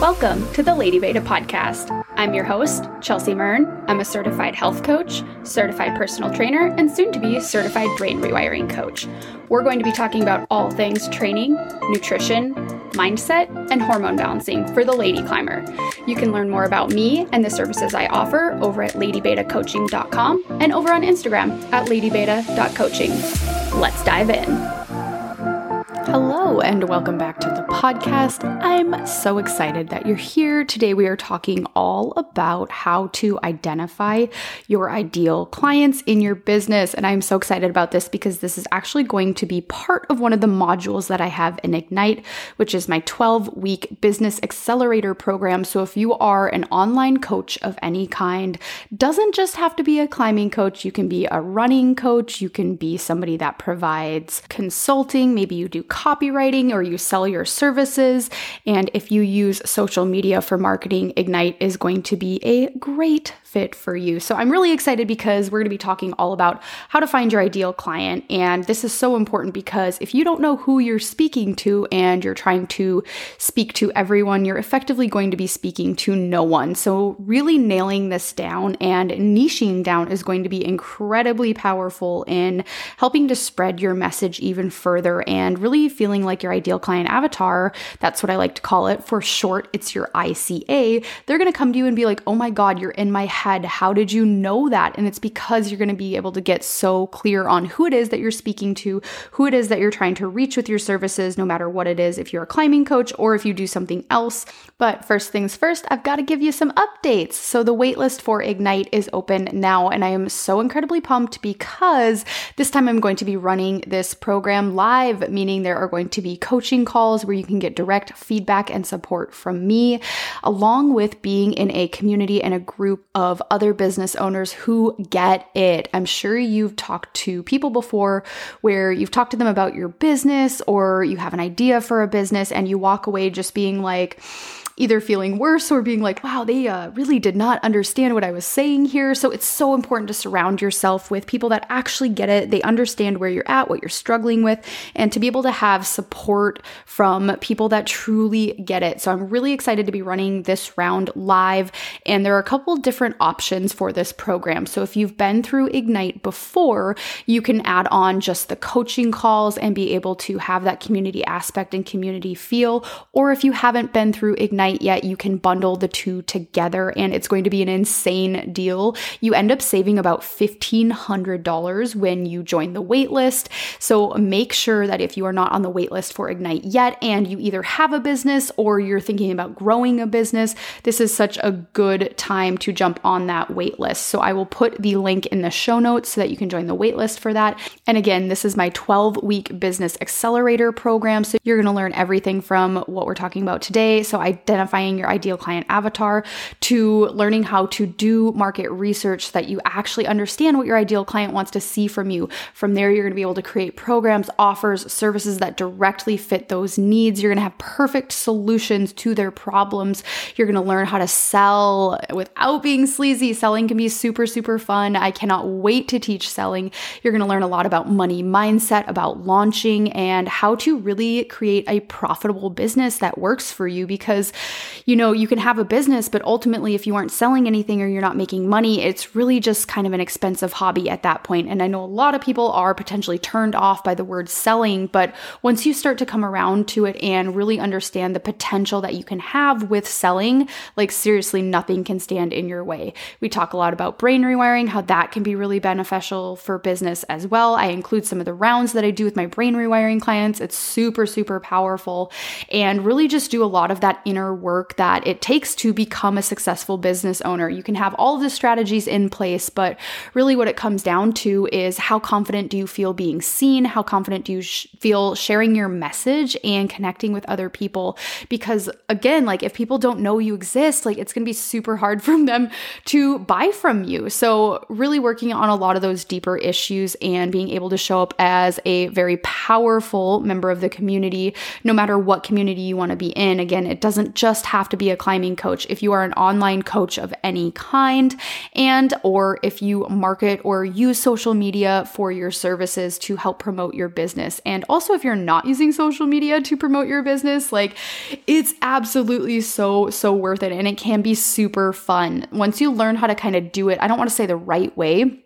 Welcome to the Lady Beta podcast. I'm your host, Chelsea Mern. I'm a certified health coach, certified personal trainer, and soon to be certified brain rewiring coach. We're going to be talking about all things training, nutrition, mindset, and hormone balancing for the lady climber. You can learn more about me and the services I offer over at ladybetacoaching.com and over on Instagram at ladybeta.coaching. Let's dive in. Hello, and welcome back to the podcast. I'm so excited that you're here. Today, we are talking all about how to identify your ideal clients in your business. And I'm so excited about this because this is actually going to be part of one of the modules that I have in Ignite, which is my 12 week business accelerator program. So, if you are an online coach of any kind, doesn't just have to be a climbing coach, you can be a running coach, you can be somebody that provides consulting, maybe you do copywriting or you sell your services. And if you use social media for marketing, Ignite is going to be a great fit for you. So I'm really excited because we're going to be talking all about how to find your ideal client. And this is so important because if you don't know who you're speaking to and you're trying to speak to everyone, you're effectively going to be speaking to no one. So really nailing this down and niching down is going to be incredibly powerful in helping to spread your message even further and really feeling like your ideal client avatar. That's what I like to call it. For short, it's your ICA. They're going to come to you and be like, oh my God, you're in my head. How did you know that? And it's because you're going to be able to get so clear on who it is that you're speaking to, who it is that you're trying to reach with your services, no matter what it is, if you're a climbing coach or if you do something else. But first things first, I've got to give you some updates. So the waitlist for Ignite is open now, and I am so incredibly pumped because this time I'm going to be running this program live, meaning there are going to be coaching calls where you can get direct feedback and support from me, along with being in a community and a group of of other business owners who get it. I'm sure you've talked to people before where you've talked to them about your business or you have an idea for a business and you walk away just being like, either feeling worse or being like, wow, they uh, really did not understand what I was saying here. So it's so important to surround yourself with people that actually get it. They understand where you're at, what you're struggling with, and to be able to have support from people that truly get it. So I'm really excited to be running this round live. And there are a couple different options for this program. So if you've been through Ignite before, you can add on just the coaching calls and be able to have that community aspect and community feel. Or if you haven't been through Ignite, yet, you can bundle the two together and it's going to be an insane deal. You end up saving about $1,500 when you join the waitlist. So make sure that if you are not on the waitlist for Ignite yet and you either have a business or you're thinking about growing a business, this is such a good time to jump on that waitlist. So I will put the link in the show notes so that you can join the waitlist for that. And again, this is my 12 week business accelerator program. So you're going to learn everything from what we're talking about today. So I identify identifying your ideal client avatar to learning how to do market research so that you actually understand what your ideal client wants to see from you. From there, you're going to be able to create programs, offers, services that directly fit those needs. You're going to have perfect solutions to their problems. You're going to learn how to sell without being sleazy. Selling can be super, super fun. I cannot wait to teach selling. You're going to learn a lot about money mindset, about launching, and how to really create a profitable business that works for you because you know, you can have a business, but ultimately, if you aren't selling anything or you're not making money, it's really just kind of an expensive hobby at that point. And I know a lot of people are potentially turned off by the word selling, but once you start to come around to it and really understand the potential that you can have with selling, like seriously, nothing can stand in your way. We talk a lot about brain rewiring, how that can be really beneficial for business as well. I include some of the rounds that I do with my brain rewiring clients. It's super, super powerful and really just do a lot of that inner work that it takes to become a successful business owner. You can have all the strategies in place, but really what it comes down to is how confident do you feel being seen? How confident do you sh- feel sharing your message and connecting with other people? Because again, like if people don't know you exist, like it's going to be super hard for them to buy from you. So, really working on a lot of those deeper issues and being able to show up as a very powerful member of the community, no matter what community you want to be in. Again, it doesn't just have to be a climbing coach. If you are an online coach of any kind and or if you market or use social media for your services to help promote your business. And also if you're not using social media to promote your business, like it's absolutely so, so worth it. And it can be super fun. Once you learn how to kind of do it, I don't want to say the right way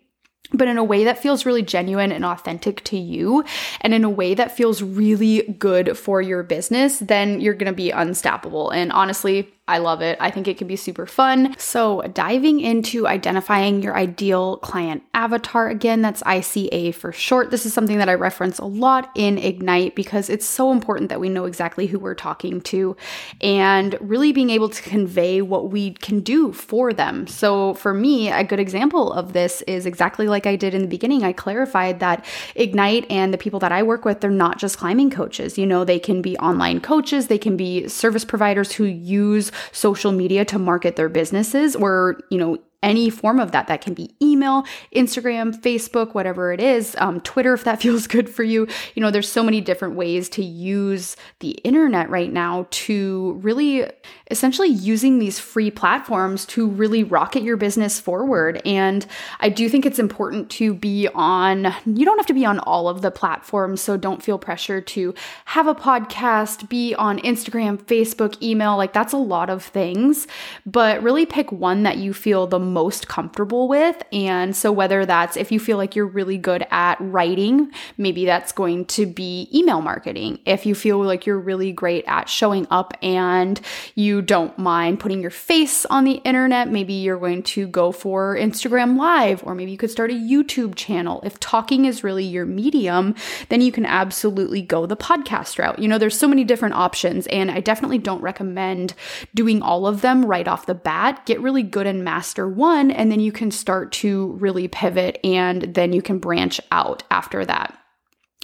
but in a way that feels really genuine and authentic to you and in a way that feels really good for your business, then you're to be unstoppable. And honestly, I love it. I think it can be super fun. So, diving into identifying your ideal client avatar again, that's ICA for short. This is something that I reference a lot in Ignite because it's so important that we know exactly who we're talking to and really being able to convey what we can do for them. So, for me, a good example of this is exactly like I did in the beginning. I clarified that Ignite and the people that I work with, they're not just climbing coaches. You know, they can be online coaches, they can be service providers who use social media to market their businesses or, you know, any form of that. That can be email, Instagram, Facebook, whatever it is, um, Twitter, if that feels good for you. You know, there's so many different ways to use the internet right now to really essentially using these free platforms to really rocket your business forward. And I do think it's important to be on, you don't have to be on all of the platforms. So don't feel pressure to have a podcast, be on Instagram, Facebook, email. Like that's a lot of things, but really pick one that you feel the most comfortable with. And so, whether that's if you feel like you're really good at writing, maybe that's going to be email marketing. If you feel like you're really great at showing up and you don't mind putting your face on the internet, maybe you're going to go for Instagram Live, or maybe you could start a YouTube channel. If talking is really your medium, then you can absolutely go the podcast route. You know, there's so many different options, and I definitely don't recommend doing all of them right off the bat. Get really good and master one one, and then you can start to really pivot and then you can branch out after that.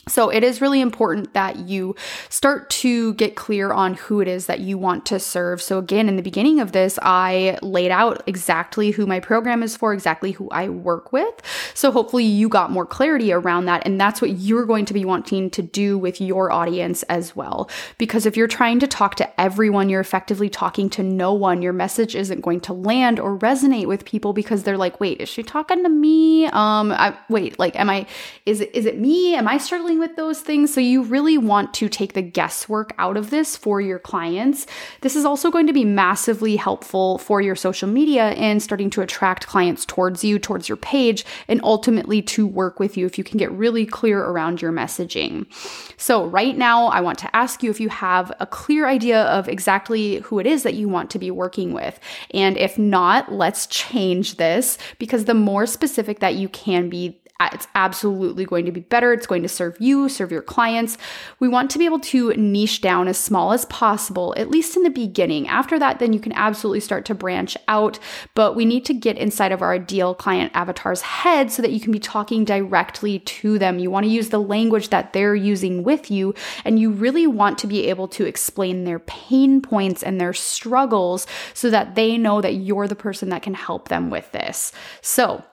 So it is really important that you start to get clear on who it is that you want to serve. So again, in the beginning of this, I laid out exactly who my program is for, exactly who I work with. So hopefully you got more clarity around that and that's what you're going to be wanting to do with your audience as well. Because if you're trying to talk to everyone, you're effectively talking to no one. Your message isn't going to land or resonate with people because they're like, "Wait, is she talking to me? Um I wait, like am I is it is it me? Am I struggling with those things. So you really want to take the guesswork out of this for your clients. This is also going to be massively helpful for your social media and starting to attract clients towards you, towards your page, and ultimately to work with you if you can get really clear around your messaging. So, right now, I want to ask you if you have a clear idea of exactly who it is that you want to be working with. And if not, let's change this because the more specific that you can be, Uh, it's absolutely going to be better. It's going to serve you, serve your clients. We want to be able to niche down as small as possible, at least in the beginning. After that, then you can absolutely start to branch out. But we need to get inside of our ideal client avatar's head so that you can be talking directly to them. You want to use the language that they're using with you, and you really want to be able to explain their pain points and their struggles so that they know that you're the person that can help them with this. So,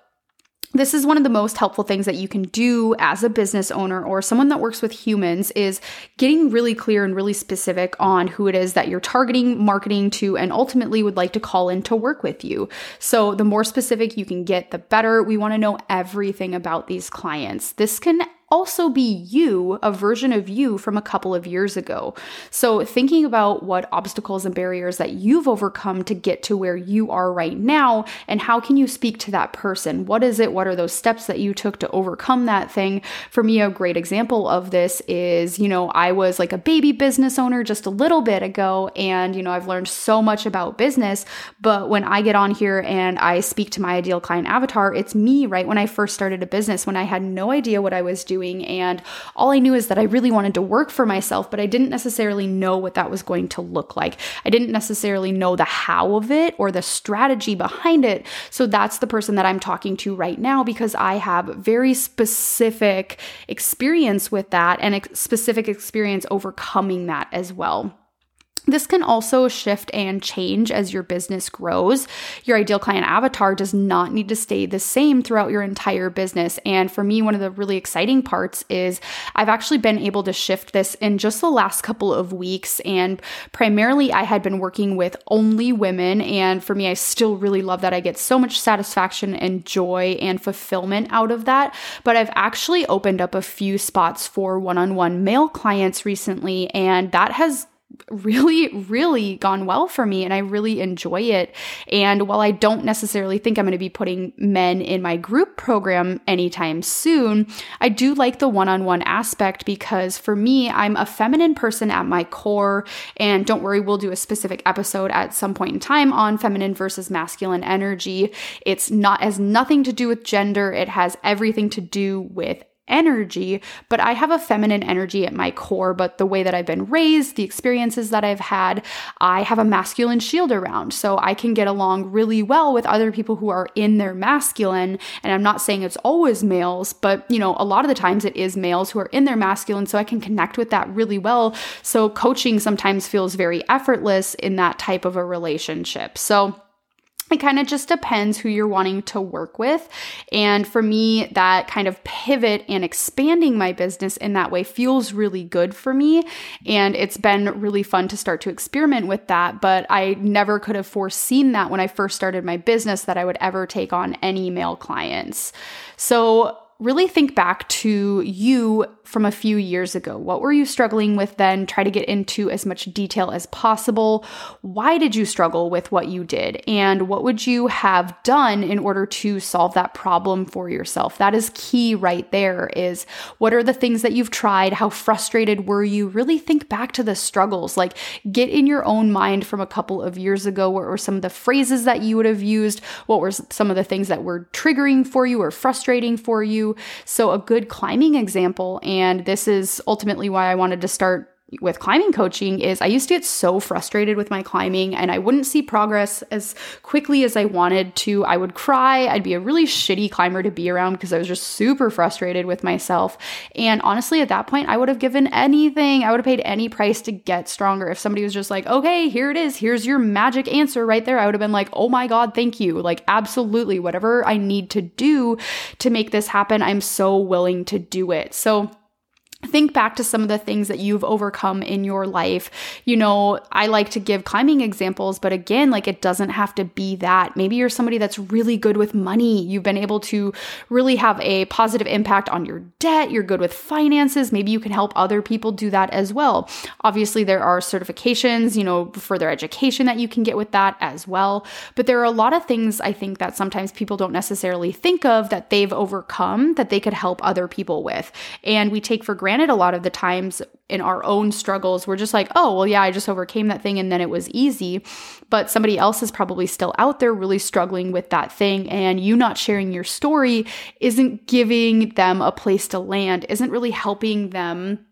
this is one of the most helpful things that you can do as a business owner or someone that works with humans is getting really clear and really specific on who it is that you're targeting marketing to and ultimately would like to call in to work with you. So the more specific you can get, the better. We want to know everything about these clients. This can also be you, a version of you from a couple of years ago. So, thinking about what obstacles and barriers that you've overcome to get to where you are right now, and how can you speak to that person? What is it? What are those steps that you took to overcome that thing? For me, a great example of this is, you know, I was like a baby business owner just a little bit ago, and, you know, I've learned so much about business. But when I get on here and I speak to my ideal client avatar, it's me right when I first started a business, when I had no idea what I was doing doing. And all I knew is that I really wanted to work for myself, but I didn't necessarily know what that was going to look like. I didn't necessarily know the how of it or the strategy behind it. So that's the person that I'm talking to right now because I have very specific experience with that and a specific experience overcoming that as well. This can also shift and change as your business grows. Your ideal client avatar does not need to stay the same throughout your entire business. And for me, one of the really exciting parts is I've actually been able to shift this in just the last couple of weeks. And primarily, I had been working with only women. And for me, I still really love that. I get so much satisfaction and joy and fulfillment out of that. But I've actually opened up a few spots for one on one male clients recently. And that has really, really gone well for me and I really enjoy it. And while I don't necessarily think I'm going to be putting men in my group program anytime soon, I do like the one on one aspect because for me, I'm a feminine person at my core. And don't worry, we'll do a specific episode at some point in time on feminine versus masculine energy. It's not has nothing to do with gender, it has everything to do with energy, but I have a feminine energy at my core. But the way that I've been raised, the experiences that I've had, I have a masculine shield around. So I can get along really well with other people who are in their masculine. And I'm not saying it's always males, but you know, a lot of the times it is males who are in their masculine. So I can connect with that really well. So coaching sometimes feels very effortless in that type of a relationship. So it kind of just depends who you're wanting to work with. And for me, that kind of pivot and expanding my business in that way feels really good for me. And it's been really fun to start to experiment with that. But I never could have foreseen that when I first started my business that I would ever take on any male clients. So really think back to you from a few years ago. What were you struggling with then? Try to get into as much detail as possible. Why did you struggle with what you did? And what would you have done in order to solve that problem for yourself? That is key right there is what are the things that you've tried? How frustrated were you? Really think back to the struggles. Like get in your own mind from a couple of years ago. What were some of the phrases that you would have used? What were some of the things that were triggering for you or frustrating for you? So, a good climbing example, and this is ultimately why I wanted to start with climbing coaching is I used to get so frustrated with my climbing and I wouldn't see progress as quickly as I wanted to. I would cry. I'd be a really shitty climber to be around because I was just super frustrated with myself. And honestly, at that point, I would have given anything. I would have paid any price to get stronger. If somebody was just like, okay, here it is. Here's your magic answer right there. I would have been like, oh my God, thank you. Like, absolutely. Whatever I need to do to make this happen, I'm so willing to do it. So, think back to some of the things that you've overcome in your life. You know, I like to give climbing examples, but again, like it doesn't have to be that. Maybe you're somebody that's really good with money. You've been able to really have a positive impact on your debt. You're good with finances. Maybe you can help other people do that as well. Obviously, there are certifications, you know, further education that you can get with that as well. But there are a lot of things I think that sometimes people don't necessarily think of that they've overcome that they could help other people with. And we take for granted granted, a lot of the times in our own struggles, we're just like, oh, well, yeah, I just overcame that thing and then it was easy. But somebody else is probably still out there really struggling with that thing. And you not sharing your story isn't giving them a place to land, isn't really helping them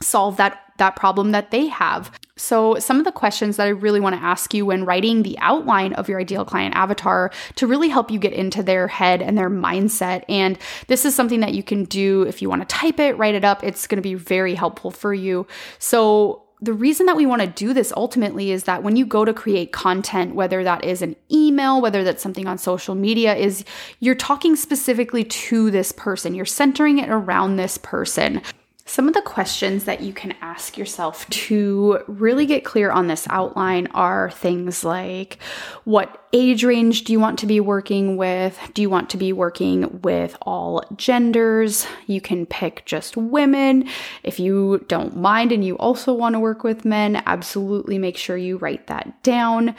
solve that that problem that they have. So, some of the questions that I really want to ask you when writing the outline of your ideal client avatar to really help you get into their head and their mindset. And this is something that you can do if you want to type it, write it up. It's going to be very helpful for you. So, the reason that we want to do this ultimately is that when you go to create content, whether that is an email, whether that's something on social media, is you're talking specifically to this person. You're centering it around this person. Some of the questions that you can ask yourself to really get clear on this outline are things like what age range do you want to be working with? Do you want to be working with all genders? You can pick just women. If you don't mind and you also want to work with men, absolutely make sure you write that down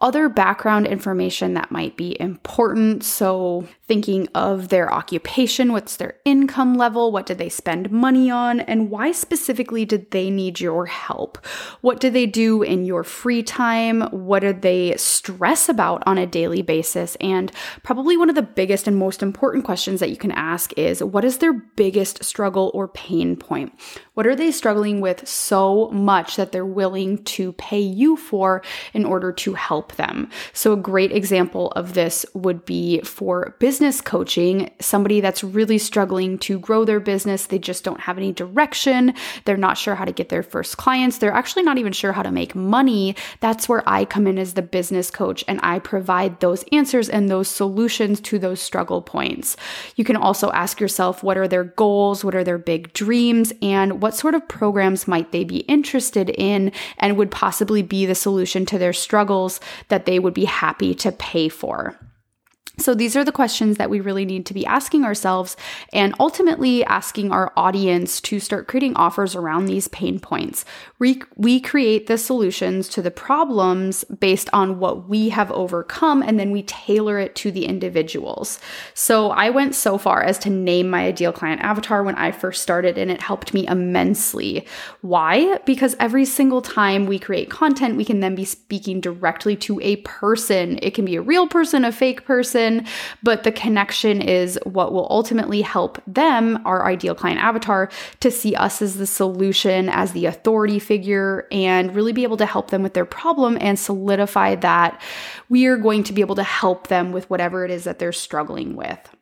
other background information that might be important. So, thinking of their occupation, what's their income level, what did they spend money on, and why specifically did they need your help? What do they do in your free time? What do they stress about on a daily basis? And probably one of the biggest and most important questions that you can ask is what is their biggest struggle or pain point? What are they struggling with so much that they're willing to pay you for in order to help them? So, a great example of this would be for business business coaching, somebody that's really struggling to grow their business, they just don't have any direction, they're not sure how to get their first clients, they're actually not even sure how to make money, that's where I come in as the business coach and I provide those answers and those solutions to those struggle points. You can also ask yourself what are their goals, what are their big dreams, and what sort of programs might they be interested in and would possibly be the solution to their struggles that they would be happy to pay for. So, these are the questions that we really need to be asking ourselves and ultimately asking our audience to start creating offers around these pain points. We, we create the solutions to the problems based on what we have overcome, and then we tailor it to the individuals. So, I went so far as to name my ideal client avatar when I first started, and it helped me immensely. Why? Because every single time we create content, we can then be speaking directly to a person. It can be a real person, a fake person person, but the connection is what will ultimately help them, our ideal client avatar, to see us as the solution, as the authority figure, and really be able to help them with their problem and solidify that we are going to be able to help them with whatever it is that they're struggling with.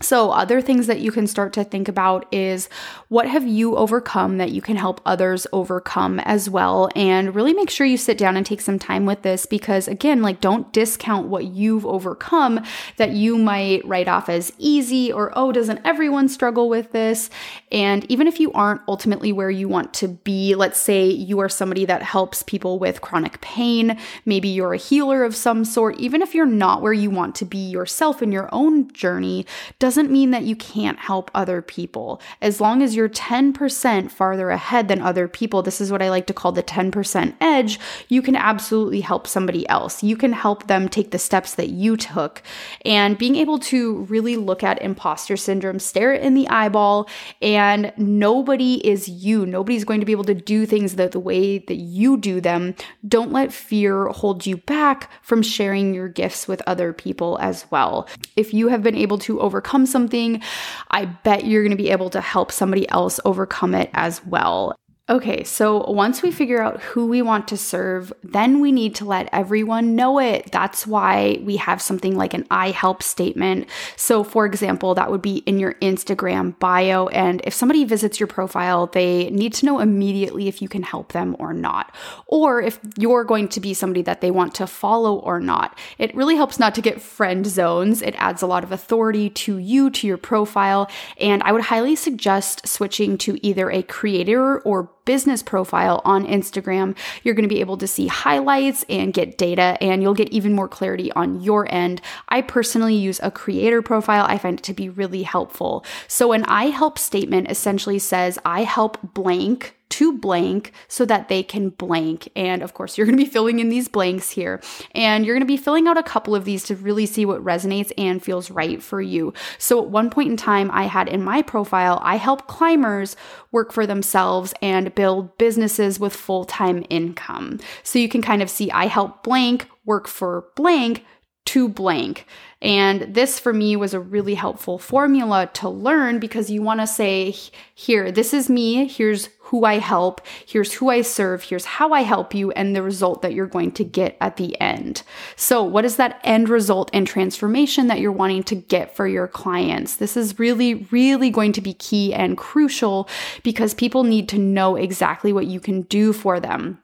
So, other things that you can start to think about is what have you overcome that you can help others overcome as well? And really make sure you sit down and take some time with this because, again, like don't discount what you've overcome that you might write off as easy or, oh, doesn't everyone struggle with this? And even if you aren't ultimately where you want to be, let's say you are somebody that helps people with chronic pain, maybe you're a healer of some sort, even if you're not where you want to be yourself in your own journey, doesn't mean that you can't help other people. As long as you're 10% farther ahead than other people, this is what I like to call the 10% edge, you can absolutely help somebody else. You can help them take the steps that you took. And being able to really look at imposter syndrome, stare it in the eyeball, and nobody is you. Nobody's going to be able to do things the, way that you do them. Don't let fear hold you back from sharing your gifts with other people as well. If you have been able to overcome overcome something, I bet you're going to be able to help somebody else overcome it as well. Okay, so once we figure out who we want to serve, then we need to let everyone know it. That's why we have something like an I help statement. So, for example, that would be in your Instagram bio. And if somebody visits your profile, they need to know immediately if you can help them or not, or if you're going to be somebody that they want to follow or not. It really helps not to get friend zones. It adds a lot of authority to you, to your profile. And I would highly suggest switching to either a creator or business profile on Instagram, you're going to be able to see highlights and get data, and you'll get even more clarity on your end. I personally use a creator profile, I find it to be really helpful. So, an I help statement essentially says, I help blank to blank so that they can blank. And of course, you're going to be filling in these blanks here. And you're going to be filling out a couple of these to really see what resonates and feels right for you. So at one point in time, I had in my profile, I help climbers work for themselves and build businesses with full time income. So you can kind of see I help blank work for blank to blank. And this for me was a really helpful formula to learn because you want to say, here, this is me, here's who I help, here's who I serve, here's how I help you, and the result that you're going to get at the end. So, what is that end result and transformation that you're wanting to get for your clients? This is really, really going to be key and crucial because people need to know exactly what you can do for them.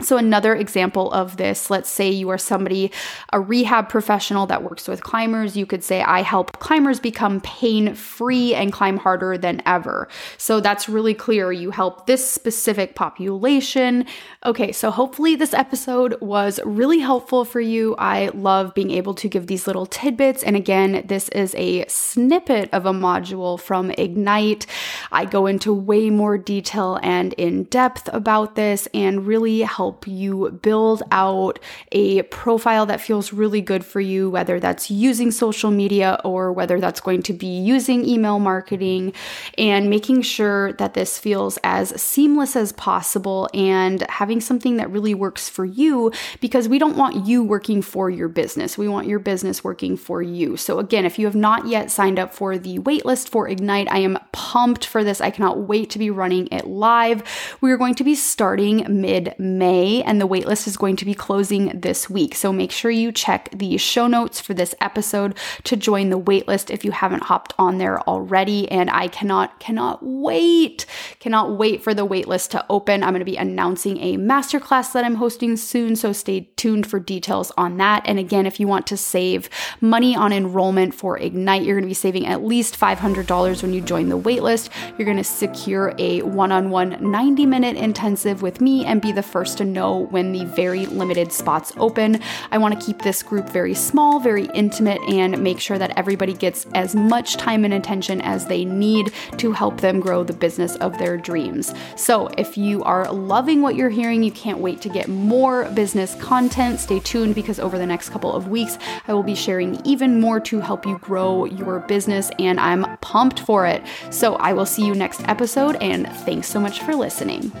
So, another example of this, let's say you are somebody, a rehab professional that works with climbers, you could say, I help climbers become pain free and climb harder than ever. So, that's really clear. You help this specific population. Okay, so hopefully this episode was really helpful for you. I love being able to give these little tidbits. And again, this is a snippet of a module from Ignite. I go into way more detail and in depth about this and really help help you build out a profile that feels really good for you, whether that's using social media or whether that's going to be using email marketing, and making sure that this feels as seamless as possible and having something that really works for you because we don't want you working for your business. We want your business working for you. So, again, if you have not yet signed up for the waitlist for Ignite, I am pumped for this. I cannot wait to be running it live. We are going to be starting mid May. May, and the waitlist is going to be closing this week. So make sure you check the show notes for this episode to join the waitlist if you haven't hopped on there already. And I cannot, cannot wait, cannot wait for the waitlist to open. I'm going to be announcing a masterclass that I'm hosting soon. So stay tuned for details on that. And again, if you want to save money on enrollment for Ignite, you're going to be saving at least $500 when you join the waitlist. You're going to secure a one on one 90 minute intensive with me and be the first to know when the very limited spots open. I want to keep this group very small, very intimate, and make sure that everybody gets as much time and attention as they need to help them grow the business of their dreams. So, if you are loving what you're hearing, you can't wait to get more business content, stay tuned because over the next couple of weeks, I will be sharing even more to help you grow your business, and I'm pumped for it. So, I will see you next episode, and thanks so much for listening.